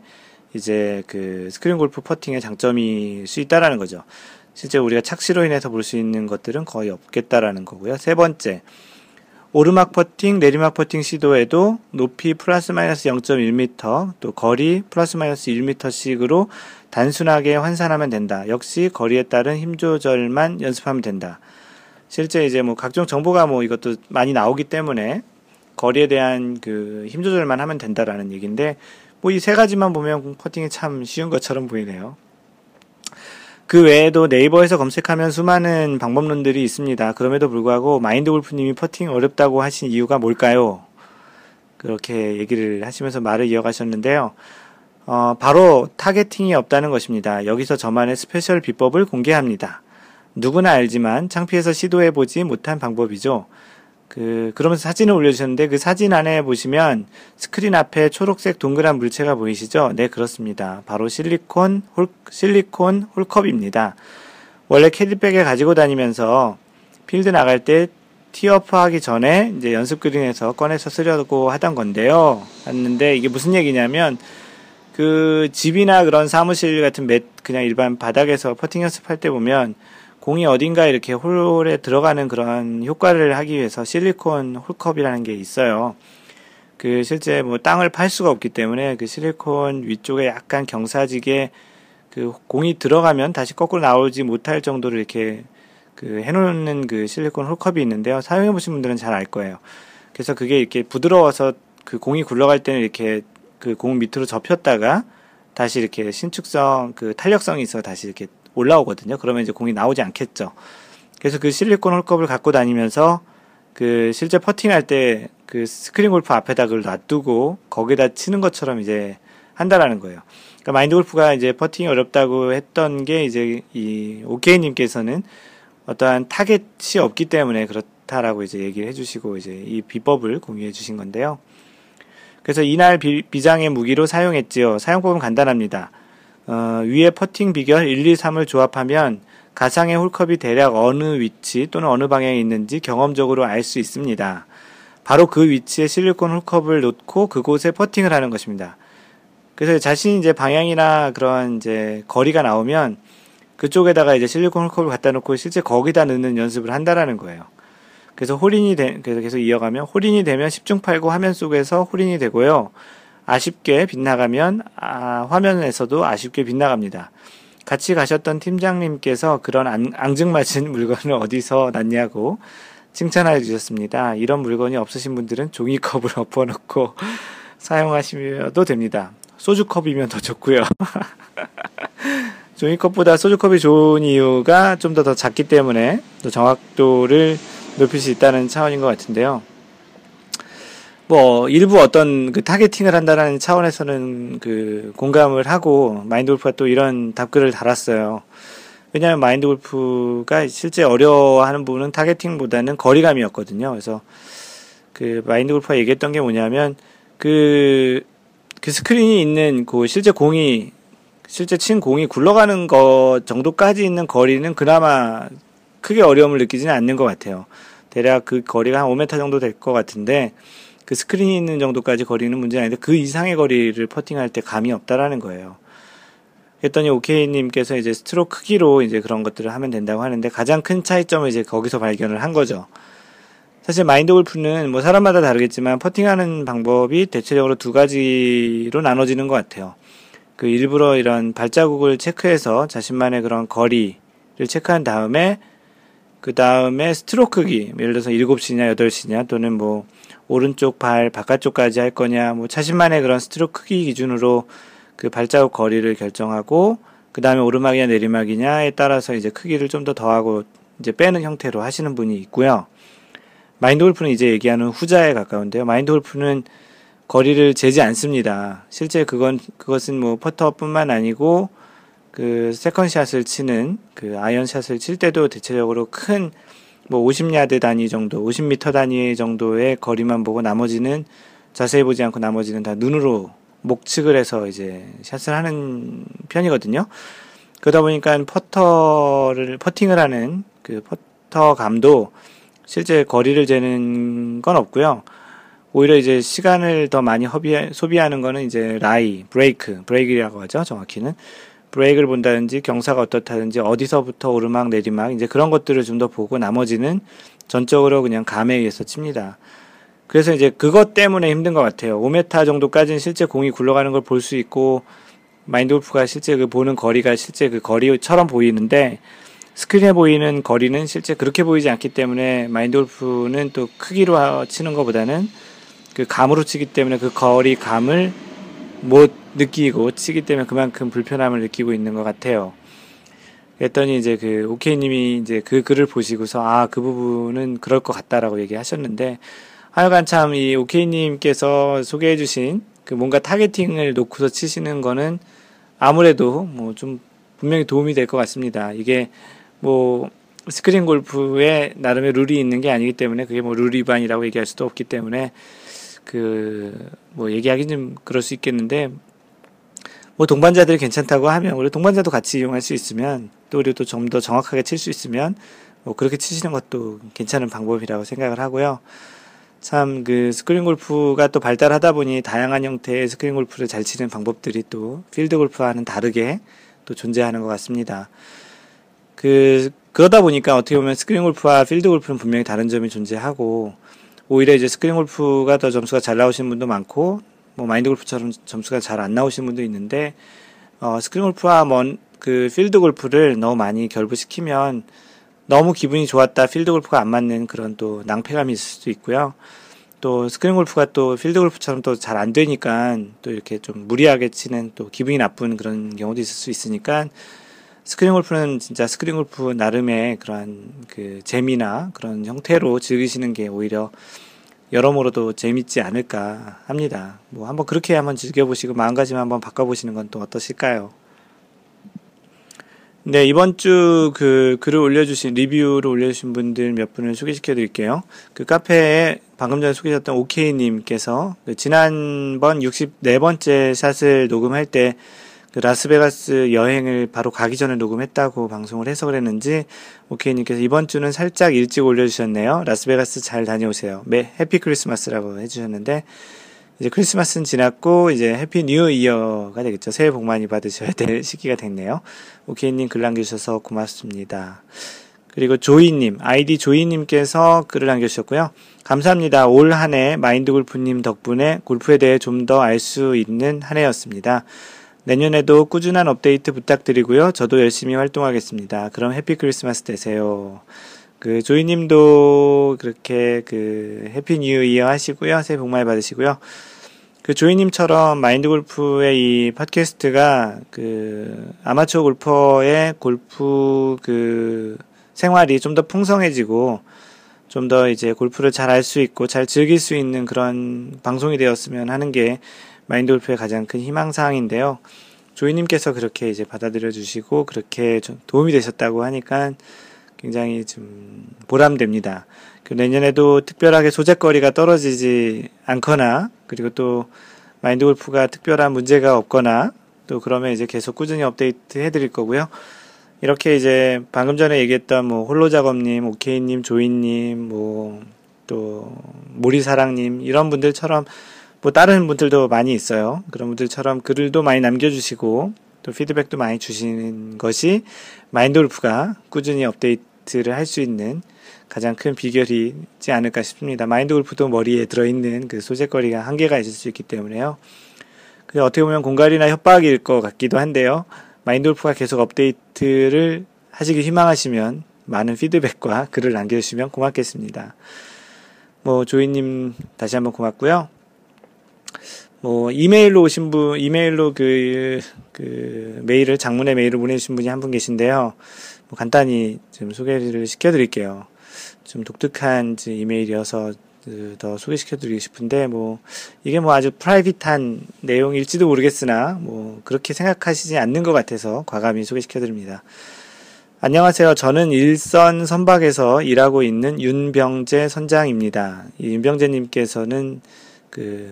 이제 그 스크린 골프 퍼팅의 장점일 수 있다라는 거죠. 실제 우리가 착시로 인해서 볼 수 있는 것들은 거의 없겠다라는 거고요. 세 번째, 오르막 퍼팅, 내리막 퍼팅 시도에도 높이 플러스 마이너스 0.1m, 또 거리 플러스 마이너스 1m씩으로 단순하게 환산하면 된다. 역시 거리에 따른 힘 조절만 연습하면 된다. 실제 이제 뭐 각종 정보가 뭐 이것도 많이 나오기 때문에 거리에 대한 그 힘 조절만 하면 된다라는 얘기인데 뭐 이 세 가지만 보면 퍼팅이 참 쉬운 것처럼 보이네요. 그 외에도 네이버에서 검색하면 수많은 방법론들이 있습니다. 그럼에도 불구하고 마인드 골프님이 퍼팅 어렵다고 하신 이유가 뭘까요? 그렇게 얘기를 하시면서 말을 이어가셨는데요. 어, 바로 targeting이 없다는 것입니다. 여기서 저만의 special 비법을 공개합니다. 누구나 알지만 창피해서 시도해보지 못한 방법이죠. 그, 그러면서 사진을 올려주셨는데 그 사진 안에 보시면 스크린 앞에 초록색 동그란 물체가 보이시죠? 네, 그렇습니다. 바로 실리콘 홀, 실리콘 홀컵입니다. 원래 캐디백에 가지고 다니면서 필드 나갈 때 티오프 하기 전에 이제 연습 그린에서 꺼내서 쓰려고 하던 건데요. 했는데 이게 무슨 얘기냐면 그 집이나 그런 사무실 같은 맷 그냥 일반 바닥에서 퍼팅 연습할 때 보면 공이 어딘가 이렇게 홀에 들어가는 그런 효과를 하기 위해서 실리콘 홀컵이라는 게 있어요. 그 실제 뭐 땅을 팔 수가 없기 때문에 그 실리콘 위쪽에 약간 경사지게 그 공이 들어가면 다시 거꾸로 나오지 못할 정도로 이렇게 그 해놓는 그 실리콘 홀컵이 있는데요. 사용해 보신 분들은 잘 알 거예요. 그래서 그게 이렇게 부드러워서 그 공이 굴러갈 때는 이렇게 그 공 밑으로 접혔다가 다시 이렇게 신축성 그 탄력성이 있어 다시 이렇게 올라오거든요. 그러면 이제 공이 나오지 않겠죠. 그래서 그 실리콘 홀컵을 갖고 다니면서 그 실제 퍼팅할 때 그 스크린 골프 앞에다 그걸 놔두고 거기다 치는 것처럼 이제 한다라는 거예요. 그러니까 마인드 골프가 이제 퍼팅이 어렵다고 했던 게 이제 이 오케이님께서는 어떠한 타겟이 없기 때문에 그렇다라고 이제 얘기를 해주시고 이제 이 비법을 공유해 주신 건데요. 그래서 이날 비, 비장의 무기로 사용했지요. 사용법은 간단합니다. 어, 위에 퍼팅 비결 1, 2, 3을 조합하면 가상의 홀컵이 대략 어느 위치 또는 어느 방향에 있는지 경험적으로 알 수 있습니다. 바로 그 위치에 실리콘 홀컵을 놓고 그곳에 퍼팅을 하는 것입니다. 그래서 자신이 이제 방향이나 그런 이제 거리가 나오면 그쪽에다가 이제 실리콘 홀컵을 갖다 놓고 실제 거기다 넣는 연습을 한다라는 거예요. 그래서 홀인이 되, 그래서 계속 이어가면 홀인이 되면 10중 8구 화면 속에서 홀인이 되고요. 아쉽게 빗나가면 아, 화면에서도 아쉽게 빗나갑니다. 같이 가셨던 팀장님께서 그런 안, 앙증맞은 [LAUGHS] 물건을 어디서 났냐고 칭찬해 주셨습니다. 이런 물건이 없으신 분들은 종이컵을 [LAUGHS] 엎어놓고 사용하시면도 됩니다. 소주컵이면 더 좋고요. [LAUGHS] 종이컵보다 소주컵이 좋은 이유가 좀 더 더 작기 때문에 또 정확도를 높일 수 있다는 차원인 것 같은데요. 뭐 일부 어떤 그 targeting을 한다는 차원에서는 그 공감을 하고 마인드 골프가 또 이런 답글을 달았어요. 왜냐하면 마인드 골프가 실제 어려워하는 부분은 targeting보다는 거리감이었거든요. 그래서 그 마인드 골프가 얘기했던 게 뭐냐면 그, 그 스크린이 있는 그 실제 공이 실제 친 공이 굴러가는 것 정도까지 있는 거리는 그나마 크게 어려움을 느끼지는 않는 것 같아요. 대략 그 거리가 한 5m 정도 될 것 같은데 그 스크린이 있는 정도까지 거리는 문제는 아닌데 그 이상의 거리를 퍼팅할 때 감이 없다라는 거예요. 했더니 오케이님께서 이제 스트로크 크기로 이제 그런 것들을 하면 된다고 하는데 가장 큰 차이점을 이제 거기서 발견을 한 거죠. 사실 마인드 골프는 뭐 사람마다 다르겠지만 퍼팅하는 방법이 대체적으로 두 가지로 나눠지는 것 같아요. 그 일부러 이런 발자국을 체크해서 자신만의 그런 거리를 체크한 다음에 그 다음에 스트로크 크기 예를 들어서 7시냐 8시냐 또는 뭐 오른쪽 발 바깥쪽까지 할 거냐 뭐 자신만의 그런 스트로크 크기 기준으로 그 발자국 거리를 결정하고 그 다음에 오르막이냐 내리막이냐에 따라서 이제 크기를 좀 더 더하고 이제 빼는 형태로 하시는 분이 있고요. 마인드 골프는 이제 얘기하는 후자에 가까운데요. 마인드 골프는 거리를 재지 않습니다. 실제 그건 그것은 뭐 퍼터뿐만 아니고 그 세컨샷을 치는 그 아이언샷을 칠 때도 대체적으로 큰 뭐 50야드 단위 정도, 50m 단위 정도의 거리만 보고 나머지는 자세히 보지 않고 나머지는 다 눈으로 목측을 해서 이제 샷을 하는 편이거든요. 그러다 보니까 퍼터를 퍼팅을 하는 그 퍼터 감도 실제 거리를 재는 건 없고요. 오히려 이제 시간을 더 많이 허비, 소비하는 거는 이제 라이, 브레이크, 브레이크라고 하죠. 정확히는. 브레이크를 본다든지 경사가 어떻다든지 어디서부터 오르막 내리막 이제 그런 것들을 좀 더 보고 나머지는 전적으로 그냥 감에 의해서 칩니다. 그래서 이제 그것 때문에 힘든 것 같아요. 5m 정도까지는 실제 공이 굴러가는 걸 볼 수 있고 마인드 골프가 실제 그 보는 거리가 실제 그 거리처럼 보이는데 스크린에 보이는 거리는 실제 그렇게 보이지 않기 때문에 마인드 골프는 또 크기로 치는 것보다는 그 감으로 치기 때문에 그 거리 감을 못 느끼고 치기 때문에 그만큼 불편함을 느끼고 있는 것 같아요. 그랬더니 이제 그 오케이님이 이제 그 글을 보시고서 아 그 부분은 그럴 것 같다라고 얘기하셨는데 하여간 참 이 오케이님께서 소개해주신 그 뭔가 targeting을 놓고서 치시는 거는 아무래도 뭐 좀 분명히 도움이 될 것 같습니다. 이게 뭐 스크린 골프에 나름의 룰이 있는 게 아니기 때문에 그게 뭐 룰 위반이라고 얘기할 수도 없기 때문에 그 뭐 얘기하기 좀 그럴 수 있겠는데 뭐 동반자들이 괜찮다고 하면 우리 동반자도 같이 이용할 수 있으면 또 우리도 좀 더 정확하게 칠 수 있으면 뭐 그렇게 치시는 것도 괜찮은 방법이라고 생각을 하고요. 참 그 스크린 골프가 또 발달하다 보니 다양한 형태의 스크린 골프를 잘 치는 방법들이 또 필드 골프와는 다르게 또 존재하는 것 같습니다. 그 그러다 보니까 어떻게 보면 스크린 골프와 필드 골프는 분명히 다른 점이 존재하고 오히려 이제 스크린 골프가 더 점수가 잘 나오시는 분도 많고 뭐 마인드 골프처럼 점수가 잘 안 나오시는 분도 있는데 어, 스크린 골프와 먼 그 필드 골프를 너무 많이 결부시키면 너무 기분이 좋았다 필드 골프가 안 맞는 그런 또 낭패감이 있을 수도 있고요. 또 스크린 골프가 또 필드 골프처럼 또 잘 안 되니까 또 이렇게 좀 무리하게 치는 또 기분이 나쁜 그런 경우도 있을 수 있으니까 스크린 골프는 진짜 스크린 골프 나름의 그러한 그 재미나 그런 형태로 즐기시는 게 오히려 여러모로도 재밌지 않을까 합니다. 뭐 한번 그렇게 한번 즐겨보시고 마음가짐 한번 바꿔보시는 건 또 어떠실까요? 네, 이번 주 그 글을 올려주신, 리뷰를 올려주신 분들 몇 분을 소개시켜 드릴게요. 그 카페에 방금 전에 소개하셨던 오케이님께서 그 지난번 64번째 샷을 녹음할 때 그 라스베가스 여행을 바로 가기 전에 녹음했다고 방송을 해서 그랬는지 오케이님께서 이번 주는 살짝 일찍 올려주셨네요. 라스베가스 잘 다녀오세요. 메 Happy Christmas라고 해주셨는데 이제 크리스마스는 지났고 이제 Happy New Year가 되겠죠. 새해 복 많이 받으셔야 될 [LAUGHS] 시기가 됐네요. 오케이님 글 남겨주셔서 고맙습니다. 그리고 조이님, 아이디 조이님께서 글을 남겨주셨고요. 감사합니다. 올 한 해 마인드 골프님 덕분에 골프에 대해 좀 더 알 수 있는 한 해였습니다. 내년에도 꾸준한 업데이트 부탁드리고요. 저도 열심히 활동하겠습니다. 그럼 Happy Christmas 되세요. 그 조이님도 그렇게 그 Happy New Year 하시고요. 새해 복 많이 받으시고요. 그 조이님처럼 마인드 골프의 이 팟캐스트가 그 아마추어 골퍼의 골프 그 생활이 좀 더 풍성해지고 좀 더 이제 골프를 잘 알 수 있고 잘 즐길 수 있는 그런 방송이 되었으면 하는 게 마인드 골프의 가장 큰 희망사항인데요. 조이님께서 그렇게 이제 받아들여 주시고 그렇게 도움이 되셨다고 하니까 굉장히 좀 보람됩니다. 그 내년에도 특별하게 소재거리가 떨어지지 않거나 그리고 또 마인드 골프가 특별한 문제가 없거나 또 그러면 이제 계속 꾸준히 업데이트 해드릴 거고요. 이렇게 이제 방금 전에 얘기했던 뭐 홀로 작업님, 오케이님, 조이님, 뭐 또 모리사랑님 이런 분들처럼 뭐 다른 분들도 많이 있어요. 그런 분들처럼 글도 많이 남겨주시고 또 피드백도 많이 주시는 것이 마인드골프가 꾸준히 업데이트를 할 수 있는 가장 큰 비결이지 않을까 싶습니다. 마인드골프도 머리에 들어있는 그 소재거리가 한계가 있을 수 있기 때문에요. 그 어떻게 보면 공갈이나 협박일 것 같기도 한데요. 마인드골프가 계속 업데이트를 하시길 희망하시면 많은 피드백과 글을 남겨주시면 고맙겠습니다. 뭐 조이님 다시 한번 고맙고요. 뭐 이메일로 오신 분 이메일로 그, 그 메일을 장문의 메일을 보내주신 분이 한 분 계신데요. 뭐 간단히 좀 소개를 시켜드릴게요. 좀 독특한 이메일이어서 그더 소개시켜드리고 싶은데 뭐 이게 뭐 아주 프라이빗한 내용일지도 모르겠으나 뭐 그렇게 생각하시지 않는 것 같아서 과감히 소개시켜드립니다. 안녕하세요. 저는 일선 선박에서 일하고 있는 윤병재 선장입니다. 이 윤병재님께서는 그,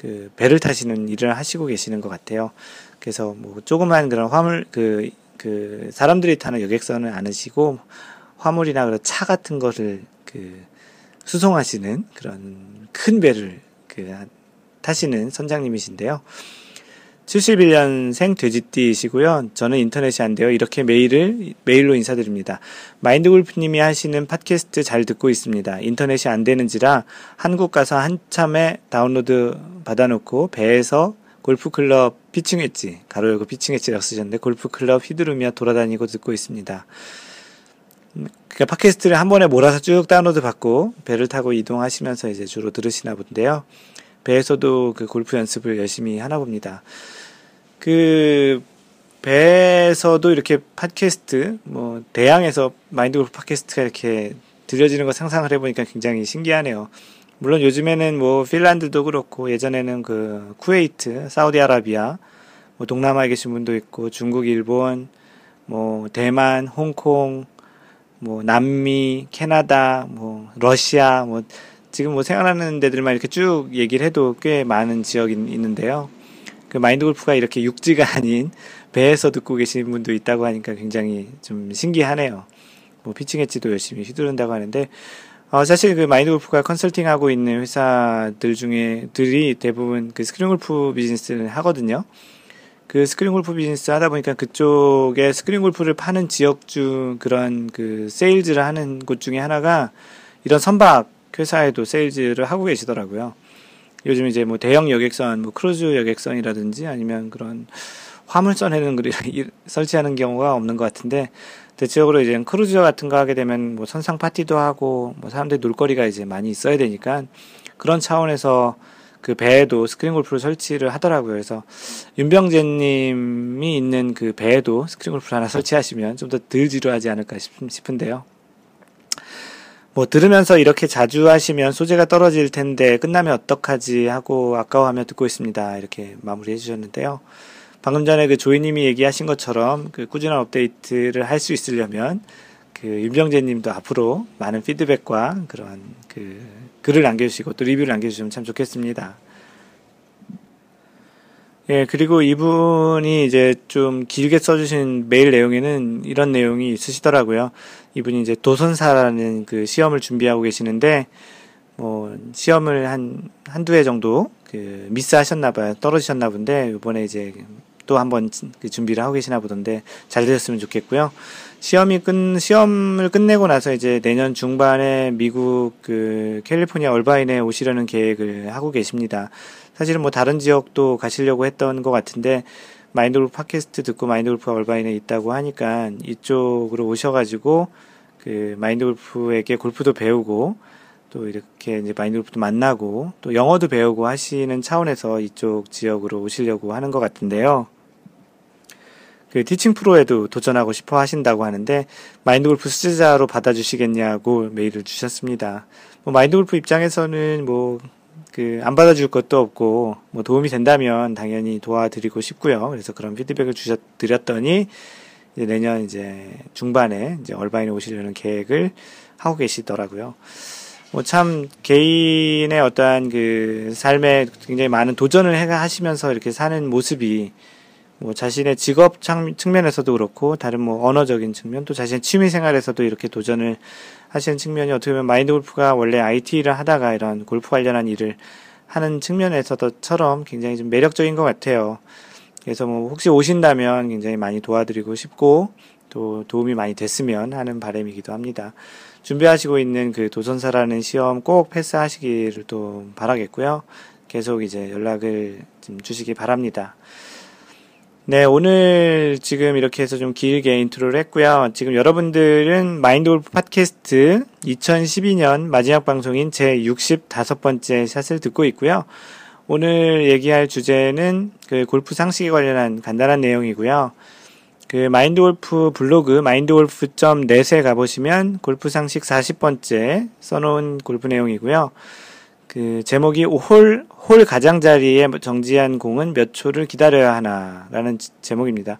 그 배를 타시는 일을 하시고 계시는 것 같아요. 그래서 뭐 조그만 그런 화물 그, 그 사람들이 타는 여객선을 안으시고 화물이나 그런 차 같은 거를 그 수송하시는 그런 큰 배를 그 타시는 선장님이신데요. 71년생 돼지띠이시고요. 저는 인터넷이 안 돼요. 이렇게 메일을 메일로 인사드립니다. 마인드 골프님이 하시는 팟캐스트 잘 듣고 있습니다. 인터넷이 안 되는지라 한국 가서 한참에 다운로드 받아놓고 배에서 골프클럽 피칭 웨지 괄호 열고 피칭 웨지라고 쓰셨는데 골프클럽 휘두르며 돌아다니고 듣고 있습니다. 그러니까 팟캐스트를 한 번에 몰아서 쭉 다운로드 받고 배를 타고 이동하시면서 이제 주로 들으시나 본데요. 배에서도 그 골프 연습을 열심히 하나 봅니다. 그 배에서도 이렇게 팟캐스트 뭐 대양에서 마인드 골프 팟캐스트가 이렇게 들려지는 거 상상을 해보니까 굉장히 신기하네요. 물론 요즘에는 뭐 핀란드도 그렇고 예전에는 그 쿠웨이트, 사우디아라비아, 뭐 동남아에 계신 분도 있고 중국, 일본, 뭐 대만, 홍콩, 뭐 남미, 캐나다, 뭐 러시아, 뭐 지금 뭐 생각나는 데들만 이렇게 쭉 얘기를 해도 꽤 많은 지역이 있는데요. 그 마인드 골프가 이렇게 육지가 [LAUGHS] 아닌 배에서 듣고 계신 분도 있다고 하니까 굉장히 좀 신기하네요. 뭐 피칭 웨지도 열심히 휘두른다고 하는데 어, 사실 그 마인드 골프가 컨설팅하고 있는 회사들 중에 들이 대부분 그 스크린 골프 비즈니스를 하거든요. 그 스크린 골프 비즈니스 하다 보니까 그쪽에 스크린 골프를 파는 지역 중 그런 그 세일즈를 하는 곳 중에 하나가 이런 선박 회사에도 세일즈를 하고 계시더라고요. 요즘 이제 뭐 대형 여객선, 뭐 크루즈 여객선이라든지 아니면 그런 화물선에는 그리 [LAUGHS] 설치하는 경우가 없는 것 같은데 대체적으로 이제 크루즈 같은 거 하게 되면 뭐 선상 파티도 하고 뭐 사람들이 놀거리가 이제 많이 있어야 되니까 그런 차원에서 그 배에도 스크린 골프를 설치를 하더라고요. 그래서 윤병재님이 있는 그 배에도 스크린 골프를 하나 [LAUGHS] 설치하시면 좀 더 덜 지루하지 않을까 싶은데요. 뭐 들으면서 이렇게 자주 하시면 소재가 떨어질 텐데 끝나면 어떡하지 하고 아까워하며 듣고 있습니다. 이렇게 마무리해 주셨는데요. 방금 전에 그 조이님이 얘기하신 것처럼 그 꾸준한 업데이트를 할 수 있으려면 그 윤병재 님도 앞으로 많은 피드백과 그런 그 글을 남겨주시고 또 리뷰를 남겨주시면 참 좋겠습니다. 예, 그리고 이분이 이제 좀 길게 써주신 메일 내용에는 이런 내용이 있으시더라고요. 이분이 이제 도선사라는 그 시험을 준비하고 계시는데, 뭐, 시험을 한, 한두 해 정도, 그, 미스 하셨나 봐요. 떨어지셨나 본데, 이번에 이제 또 한번 그 준비를 하고 계시나 보던데, 잘 되셨으면 좋겠고요. 시험이 끝 시험을 끝내고 나서 이제 내년 중반에 미국 그 캘리포니아 얼바인에 오시려는 계획을 하고 계십니다. 사실은 뭐 다른 지역도 가시려고 했던 것 같은데 마인드골프 팟캐스트 듣고 마인드골프가 얼바인에 있다고 하니까 이쪽으로 오셔가지고 그 마인드골프에게 골프도 배우고 또 이렇게 이제 마인드골프도 만나고 또 영어도 배우고 하시는 차원에서 이쪽 지역으로 오시려고 하는 것 같은데요. 그 티칭 프로에도 도전하고 싶어 하신다고 하는데 마인드 골프 수제자로 받아주시겠냐고 메일을 주셨습니다. 뭐 마인드 골프 입장에서는 뭐 그 안 받아줄 것도 없고 뭐 도움이 된다면 당연히 도와드리고 싶고요. 그래서 그런 피드백을 주셨 드렸더니 이제 내년 이제 중반에 이제 얼바인에 오시려는 계획을 하고 계시더라고요. 뭐 참 개인의 어떠한 그 삶에 굉장히 많은 도전을 해 하시면서 이렇게 사는 모습이 뭐 자신의 직업 측면에서도 그렇고 다른 뭐 언어적인 측면 또 자신의 취미 생활에서도 이렇게 도전을 하시는 측면이 어떻게 보면 마인드 골프가 원래 IT를 하다가 이런 골프 관련한 일을 하는 측면에서도처럼 굉장히 좀 매력적인 것 같아요. 그래서 뭐 혹시 오신다면 굉장히 많이 도와드리고 싶고 또 도움이 많이 됐으면 하는 바람이기도 합니다. 준비하시고 있는 그 도선사라는 시험 꼭 패스하시기를 또 바라겠고요. 계속 이제 연락을 좀 주시기 바랍니다. 네, 오늘 지금 이렇게 해서 좀 길게 인트로를 했고요. 지금 여러분들은 마인드 골프 팟캐스트 2012년 마지막 방송인 제 65번째 샷을 듣고 있고요. 오늘 얘기할 주제는 그 골프 상식에 관련한 간단한 내용이고요. 그 마인드 골프 블로그 마인드 골프.net에 가보시면 골프 상식 40번째 써놓은 골프 내용이고요. 그 제목이 홀, 홀 가장자리에 정지한 공은 몇 초를 기다려야 하나라는 제목입니다.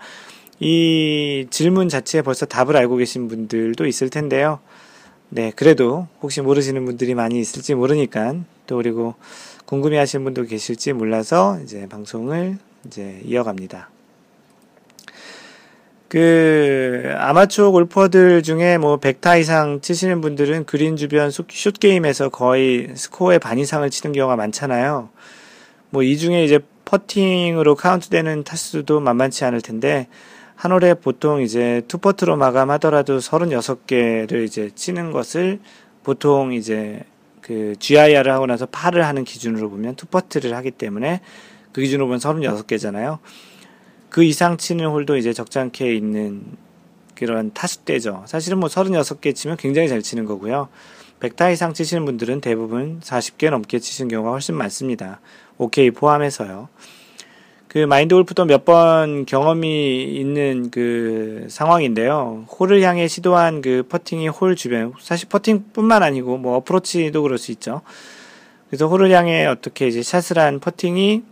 이 질문 자체에 벌써 답을 알고 계신 분들도 있을 텐데요. 네, 그래도 혹시 모르시는 분들이 많이 있을지 모르니까 또 그리고 궁금해 하시는 분도 계실지 몰라서 이제 방송을 이제 이어갑니다. 그 아마추어 골퍼들 중에 뭐 100타 이상 치시는 분들은 그린 주변 숏 게임에서 거의 스코어의 반 이상을 치는 경우가 많잖아요. 뭐 이 중에 이제 퍼팅으로 카운트되는 타수도 만만치 않을 텐데 한 홀에 보통 이제 투퍼트로 마감하더라도 36개를 이제 치는 것을 보통 이제 그 GIR을 하고 나서 파를 하는 기준으로 보면 투퍼트를 하기 때문에 그 기준으로 보면 36개잖아요. 그 이상 치는 홀도 이제 적잖게 있는 그런 타수대죠. 사실은 뭐 36개 치면 굉장히 잘 치는 거고요. 100타 이상 치시는 분들은 대부분 40개 넘게 치시는 경우가 훨씬 많습니다. 오케이 포함해서요. 그 마인드 골프도 몇 번 경험이 있는 그 상황인데요. 홀을 향해 시도한 그 퍼팅이 홀 주변, 사실 퍼팅뿐만 아니고 뭐 어프로치도 그럴 수 있죠. 그래서 홀을 향해 어떻게 이제 샷을 한 퍼팅이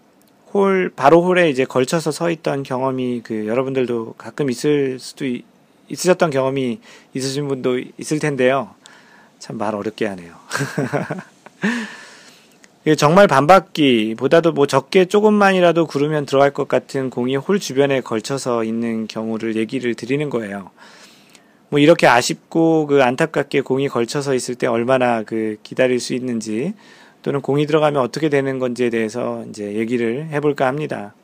홀 바로 홀에 이제 걸쳐서 서 있던 경험이 그 여러분들도 가끔 있을 수도 있, 있으셨던 경험이 있으신 분도 있을 텐데요. 참 말 어렵게 하네요. [LAUGHS] 정말 반바퀴보다도 뭐 적게 조금만이라도 구르면 들어갈 것 같은 공이 홀 주변에 걸쳐서 있는 경우를 얘기를 드리는 거예요. 뭐 이렇게 아쉽고 그 안타깝게 공이 걸쳐서 있을 때 얼마나 그 기다릴 수 있는지 또는 공이 들어가면 어떻게 되는 건지에 대해서 이제 얘기를 해볼까 합니다.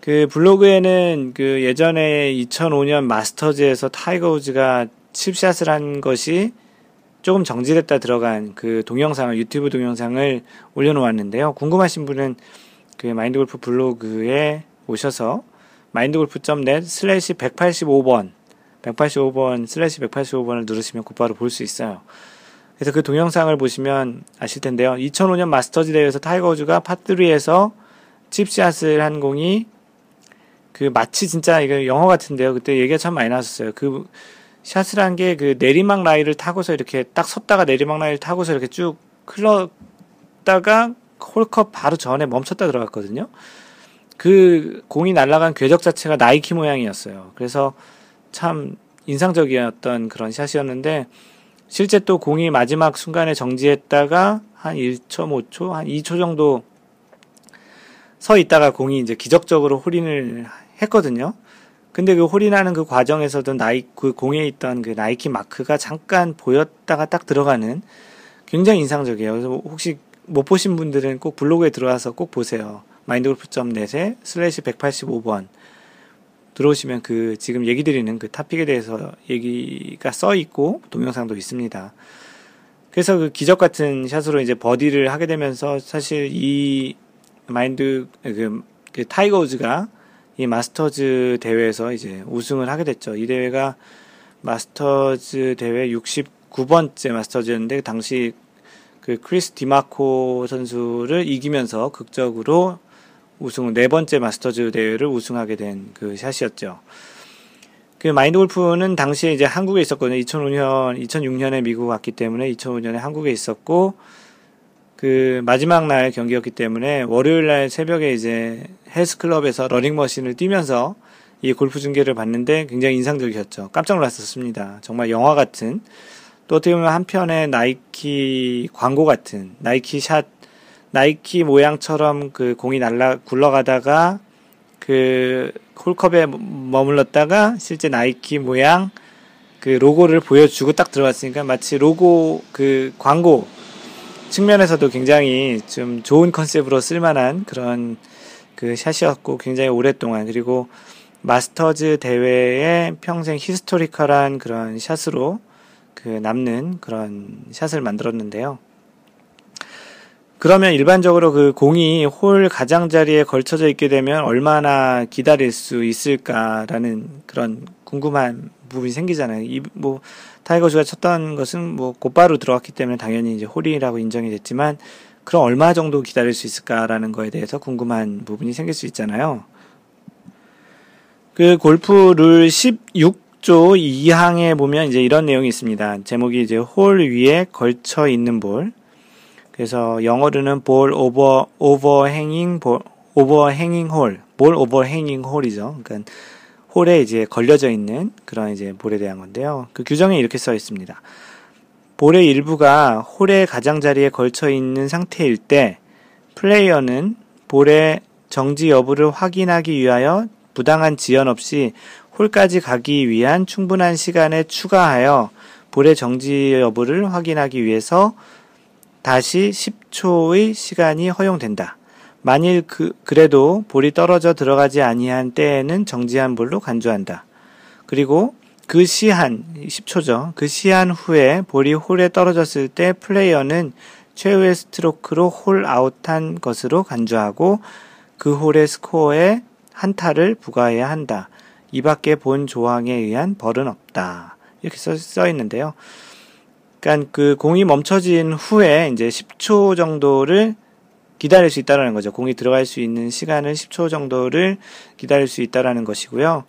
그 블로그에는 그 예전에 2005년 마스터즈에서 타이거 우즈가 칩샷을 한 것이 조금 정지됐다 들어간 그 동영상을 유튜브 동영상을 올려놓았는데요. 궁금하신 분은 그 마인드골프 블로그에 오셔서 마인드골프.net 슬래시 185번 185번 슬래시 185번을 누르시면 곧바로 볼 수 있어요. 그래서 그 동영상을 보시면 아실 텐데요. 2005년 마스터즈 대회에서 타이거 우즈가 파3에서 칩샷을 한 공이 그 마치 진짜 이거 영화 같은데요. 그때 얘기가 참 많이 나왔었어요. 그 샷을 한 게 그 내리막 라인을 타고서 이렇게 딱 섰다가 내리막 라인을 타고서 이렇게 쭉 흘렀다가 홀컵 바로 전에 멈췄다 들어갔거든요. 그 공이 날아간 궤적 자체가 나이키 모양이었어요. 그래서 참 인상적이었던 그런 샷이었는데 실제 또 공이 마지막 순간에 정지했다가 한 1.5초, 한 2초 정도 서 있다가 공이 이제 기적적으로 홀인을 했거든요. 근데 그 홀인하는 그 과정에서도 나이, 그 공에 있던 그 나이키 마크가 잠깐 보였다가 딱 들어가는 굉장히 인상적이에요. 그래서 혹시 못 보신 분들은 꼭 블로그에 들어와서 꼭 보세요. 마인드골프.net에 슬래시 185번. 들어오시면 그 지금 얘기 드리는 그 topic에 대해서 얘기가 써 있고 동영상도 있습니다. 그래서 그 기적 같은 샷으로 이제 버디를 하게 되면서 사실 이 마인드 그, 그 타이거 우즈가 이 마스터즈 대회에서 이제 우승을 하게 됐죠. 이 대회가 마스터즈 대회 69번째 마스터즈였는데 당시 그 크리스 디마코 선수를 이기면서 극적으로 우승 네 번째 마스터즈 대회를 우승하게 된 그 샷이었죠. 그 마인드 골프는 당시에 이제 한국에 있었거든요. 2005년, 2006년에 미국 왔기 때문에 2005년에 한국에 있었고 그 마지막 날 경기였기 때문에 월요일 날 새벽에 이제 헬스클럽에서 러닝머신을 뛰면서 이 골프 중계를 봤는데 굉장히 인상적이었죠. 깜짝 놀랐었습니다. 정말 영화 같은 또 어떻게 보면 한편의 나이키 광고 같은 나이키 샷 나이키 모양처럼 그 공이 날라 굴러가다가 그 홀컵에 머물렀다가 실제 나이키 모양 그 로고를 보여주고 딱 들어갔으니까 마치 로고 그 광고 측면에서도 굉장히 좀 좋은 컨셉으로 쓸만한 그런 그 샷이었고 굉장히 오랫동안 그리고 마스터즈 대회에 평생 historical한 그런 샷으로 그 남는 그런 샷을 만들었는데요. 그러면 일반적으로 그 공이 홀 가장자리에 걸쳐져 있게 되면 얼마나 기다릴 수 있을까라는 그런 궁금한 부분이 생기잖아요. 이, 뭐, 타이거 우즈가 쳤던 것은 뭐 곧바로 들어갔기 때문에 당연히 이제 홀이라고 인정이 됐지만 그럼 얼마 정도 기다릴 수 있을까라는 거에 대해서 궁금한 부분이 생길 수 있잖아요. 그 골프 룰 16조 2항에 보면 이제 이런 내용이 있습니다. 제목이 이제 홀 위에 걸쳐 있는 볼. 그래서 영어로는 ball over overhanging ball overhanging hole, ball overhanging hole이죠. 그러니까 홀에 이제 걸려져 있는 그런 이제 볼에 대한 건데요. 그 규정에 이렇게 써 있습니다. 볼의 일부가 홀의 가장자리에 걸쳐 있는 상태일 때 플레이어는 볼의 정지 여부를 확인하기 위하여 부당한 지연 없이 홀까지 가기 위한 충분한 시간에 추가하여 볼의 정지 여부를 확인하기 위해서 다시 10초의 시간이 허용된다. 만일 그, 그래도 볼이 떨어져 들어가지 아니한 때에는 정지한 볼로 간주한다. 그리고 그 시한, 10초죠. 그 시한 후에 볼이 홀에 떨어졌을 때 플레이어는 최후의 스트로크로 홀 아웃한 것으로 간주하고 그 홀의 스코어에 한타를 부과해야 한다. 이 밖에 본 조항에 의한 벌은 없다. 이렇게 써, 써 있는데요. 그러니까 그 공이 멈춰진 후에 이제 10초 정도를 기다릴 수 있다라는 거죠. 공이 들어갈 수 있는 시간을 10초 정도를 기다릴 수 있다라는 것이고요.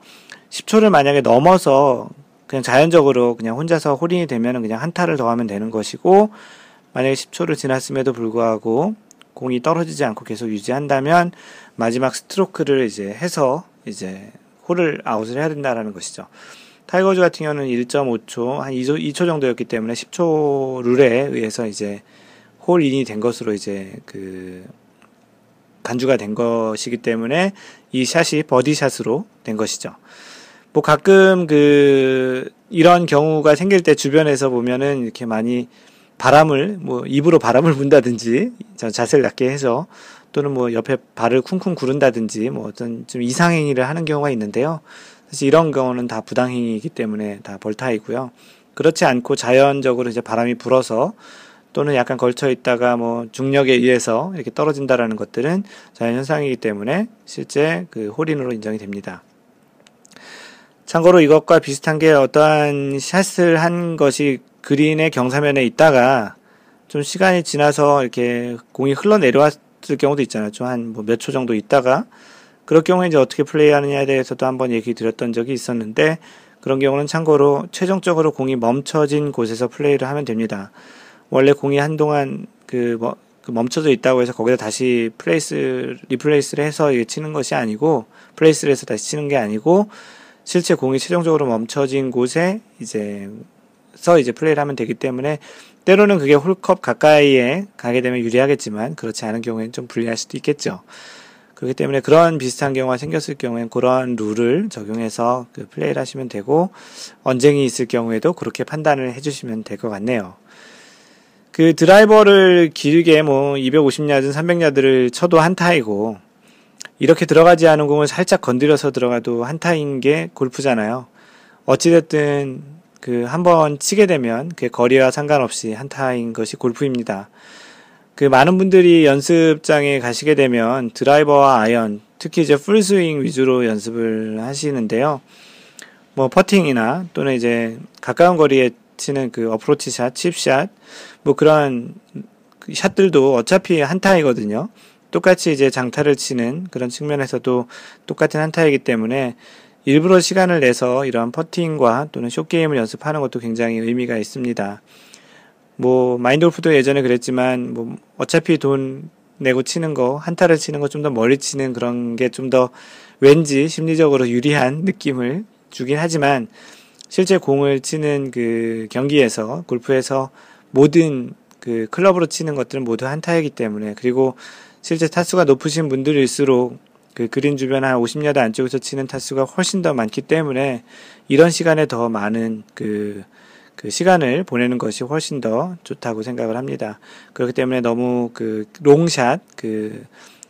10초를 만약에 넘어서 그냥 자연적으로 그냥 혼자서 홀인이 되면 그냥 한타를 더 하면 되는 것이고 만약에 10초를 지났음에도 불구하고 공이 떨어지지 않고 계속 유지한다면 마지막 스트로크를 이제 해서 이제 홀을 아웃을 해야 된다라는 것이죠. 타이거 우즈 같은 경우는 1.5초, 한 2초, 2초 정도였기 때문에 10초 룰에 의해서 이제 홀인이 된 것으로 이제 그 간주가 된 것이기 때문에 이 샷이 버디샷으로 된 것이죠. 뭐 가끔 그 이런 경우가 생길 때 주변에서 보면은 이렇게 많이 바람을 뭐 입으로 바람을 분다든지 자세를 낮게 해서 또는 뭐 옆에 발을 쿵쿵 구른다든지 뭐 어떤 좀 이상행위를 하는 경우가 있는데요. 사실 이런 경우는 다 부당행위이기 때문에 다 벌타이고요. 그렇지 않고 자연적으로 이제 바람이 불어서 또는 약간 걸쳐 있다가 뭐 중력에 의해서 이렇게 떨어진다라는 것들은 자연 현상이기 때문에 실제 그 홀인으로 인정이 됩니다. 참고로 이것과 비슷한 게 어떠한 샷을 한 것이 그린의 경사면에 있다가 좀 시간이 지나서 이렇게 공이 흘러내려왔을 경우도 있잖아요. 좀한뭐몇초 정도 있다가 그럴 경우에 이제 어떻게 플레이하느냐에 대해서도 한번 얘기 드렸던 적이 있었는데 그런 경우는 참고로 최종적으로 공이 멈춰진 곳에서 플레이를 하면 됩니다. 원래 공이 한동안 그, 뭐, 그 멈춰져 있다고 해서 거기다 다시 place replace를 해서 치는 것이 아니고 place를 해서 다시 치는 게 아니고 실제 공이 최종적으로 멈춰진 곳에 이제 서 이제 플레이를 하면 되기 때문에 때로는 그게 홀컵 가까이에 가게 되면 유리하겠지만 그렇지 않은 경우에는 좀 불리할 수도 있겠죠. 그렇기 때문에 그런 비슷한 경우가 생겼을 경우엔 그러한 룰을 적용해서 그 플레이를 하시면 되고 언쟁이 있을 경우에도 그렇게 판단을 해주시면 될 것 같네요. 그 드라이버를 길게 뭐 250야드, 300야드를 쳐도 한타이고 이렇게 들어가지 않은 공을 살짝 건드려서 들어가도 한타인 게 골프잖아요. 어찌됐든 그 한 번 치게 되면 그 거리와 상관없이 한타인 것이 골프입니다. 그 많은 분들이 연습장에 가시게 되면 드라이버와 아이언, 특히 이제 풀스윙 위주로 연습을 하시는데요. 뭐 퍼팅이나 또는 이제 가까운 거리에 치는 그 어프로치 샷, 칩샷, 뭐 그런 샷들도 어차피 한타이거든요. 똑같이 이제 장타를 치는 그런 측면에서도 똑같은 한타이기 때문에 일부러 시간을 내서 이런 퍼팅과 또는 숏게임을 연습하는 것도 굉장히 의미가 있습니다. 뭐, 마인드 골프도 예전에 그랬지만, 뭐, 어차피 돈 내고 치는 거, 한타를 치는 거 좀 더 멀리 치는 그런 게 좀 더 왠지 심리적으로 유리한 느낌을 주긴 하지만, 실제 공을 치는 그 경기에서, 골프에서 모든 그 클럽으로 치는 것들은 모두 한타이기 때문에, 그리고 실제 타수가 높으신 분들일수록 그 그린 주변 한 50야드 안쪽에서 치는 타수가 훨씬 더 많기 때문에 이런 시간에 더 많은 그, 그 시간을 보내는 것이 훨씬 더 좋다고 생각을 합니다. 그렇기 때문에 너무 그 롱샷, 그,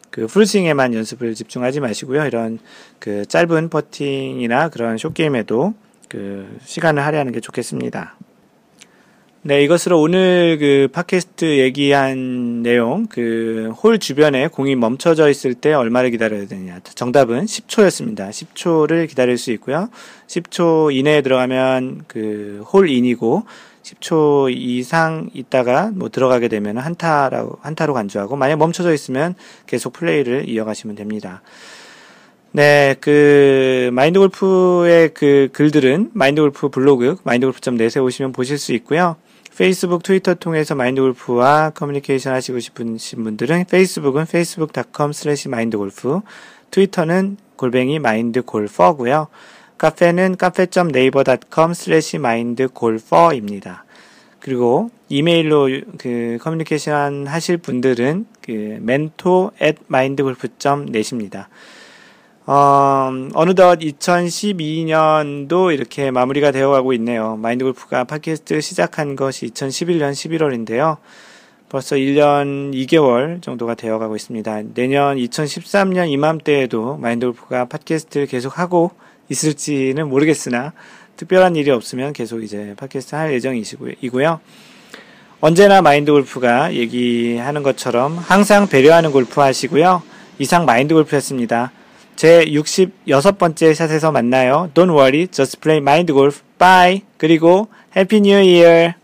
그 풀스윙에만 연습을 집중하지 마시고요. 이런 그 짧은 퍼팅이나 그런 숏게임에도 그 시간을 할애하는 게 좋겠습니다. 네, 이것으로 오늘 그 팟캐스트 얘기한 내용, 그 홀 주변에 공이 멈춰져 있을 때 얼마를 기다려야 되느냐. 정답은 10초였습니다. 10초를 기다릴 수 있고요. 10초 이내에 들어가면 그 홀 인이고, 10초 이상 있다가 뭐 들어가게 되면 한타라고, 한타로 간주하고, 만약 멈춰져 있으면 계속 플레이를 이어가시면 됩니다. 네, 그, 마인드 골프의 그 글들은 마인드 골프 블로그, mindgolf.net에 오시면 보실 수 있고요. 페이스북, 트위터 통해서 마인드 골프와 커뮤니케이션 하시고 싶은 분들은 페이스북은 facebook.com slash mindgolf, 트위터는 골뱅이 mindgolfer고요. 카페는 cafe.naver.com slash mindgolfer입니다. 그리고 이메일로 그 커뮤니케이션 하실 분들은 그 mentor at mindgolf.net입니다. 어, 어느덧 2012년도 이렇게 마무리가 되어 가고 있네요. 마인드 골프가 팟캐스트 시작한 것이 2011년 11월인데요. 벌써 1년 2개월 정도가 되어 가고 있습니다. 내년 2013년 이맘때에도 마인드 골프가 팟캐스트를 계속 하고 있을지는 모르겠으나 특별한 일이 없으면 계속 이제 팟캐스트 할 예정이시고요. 언제나 마인드 골프가 얘기하는 것처럼 항상 배려하는 골프 하시고요. 이상 마인드 골프였습니다. 제 66번째 샷에서 만나요. Don't worry, just play mind golf. Bye. 그리고 Happy New Year.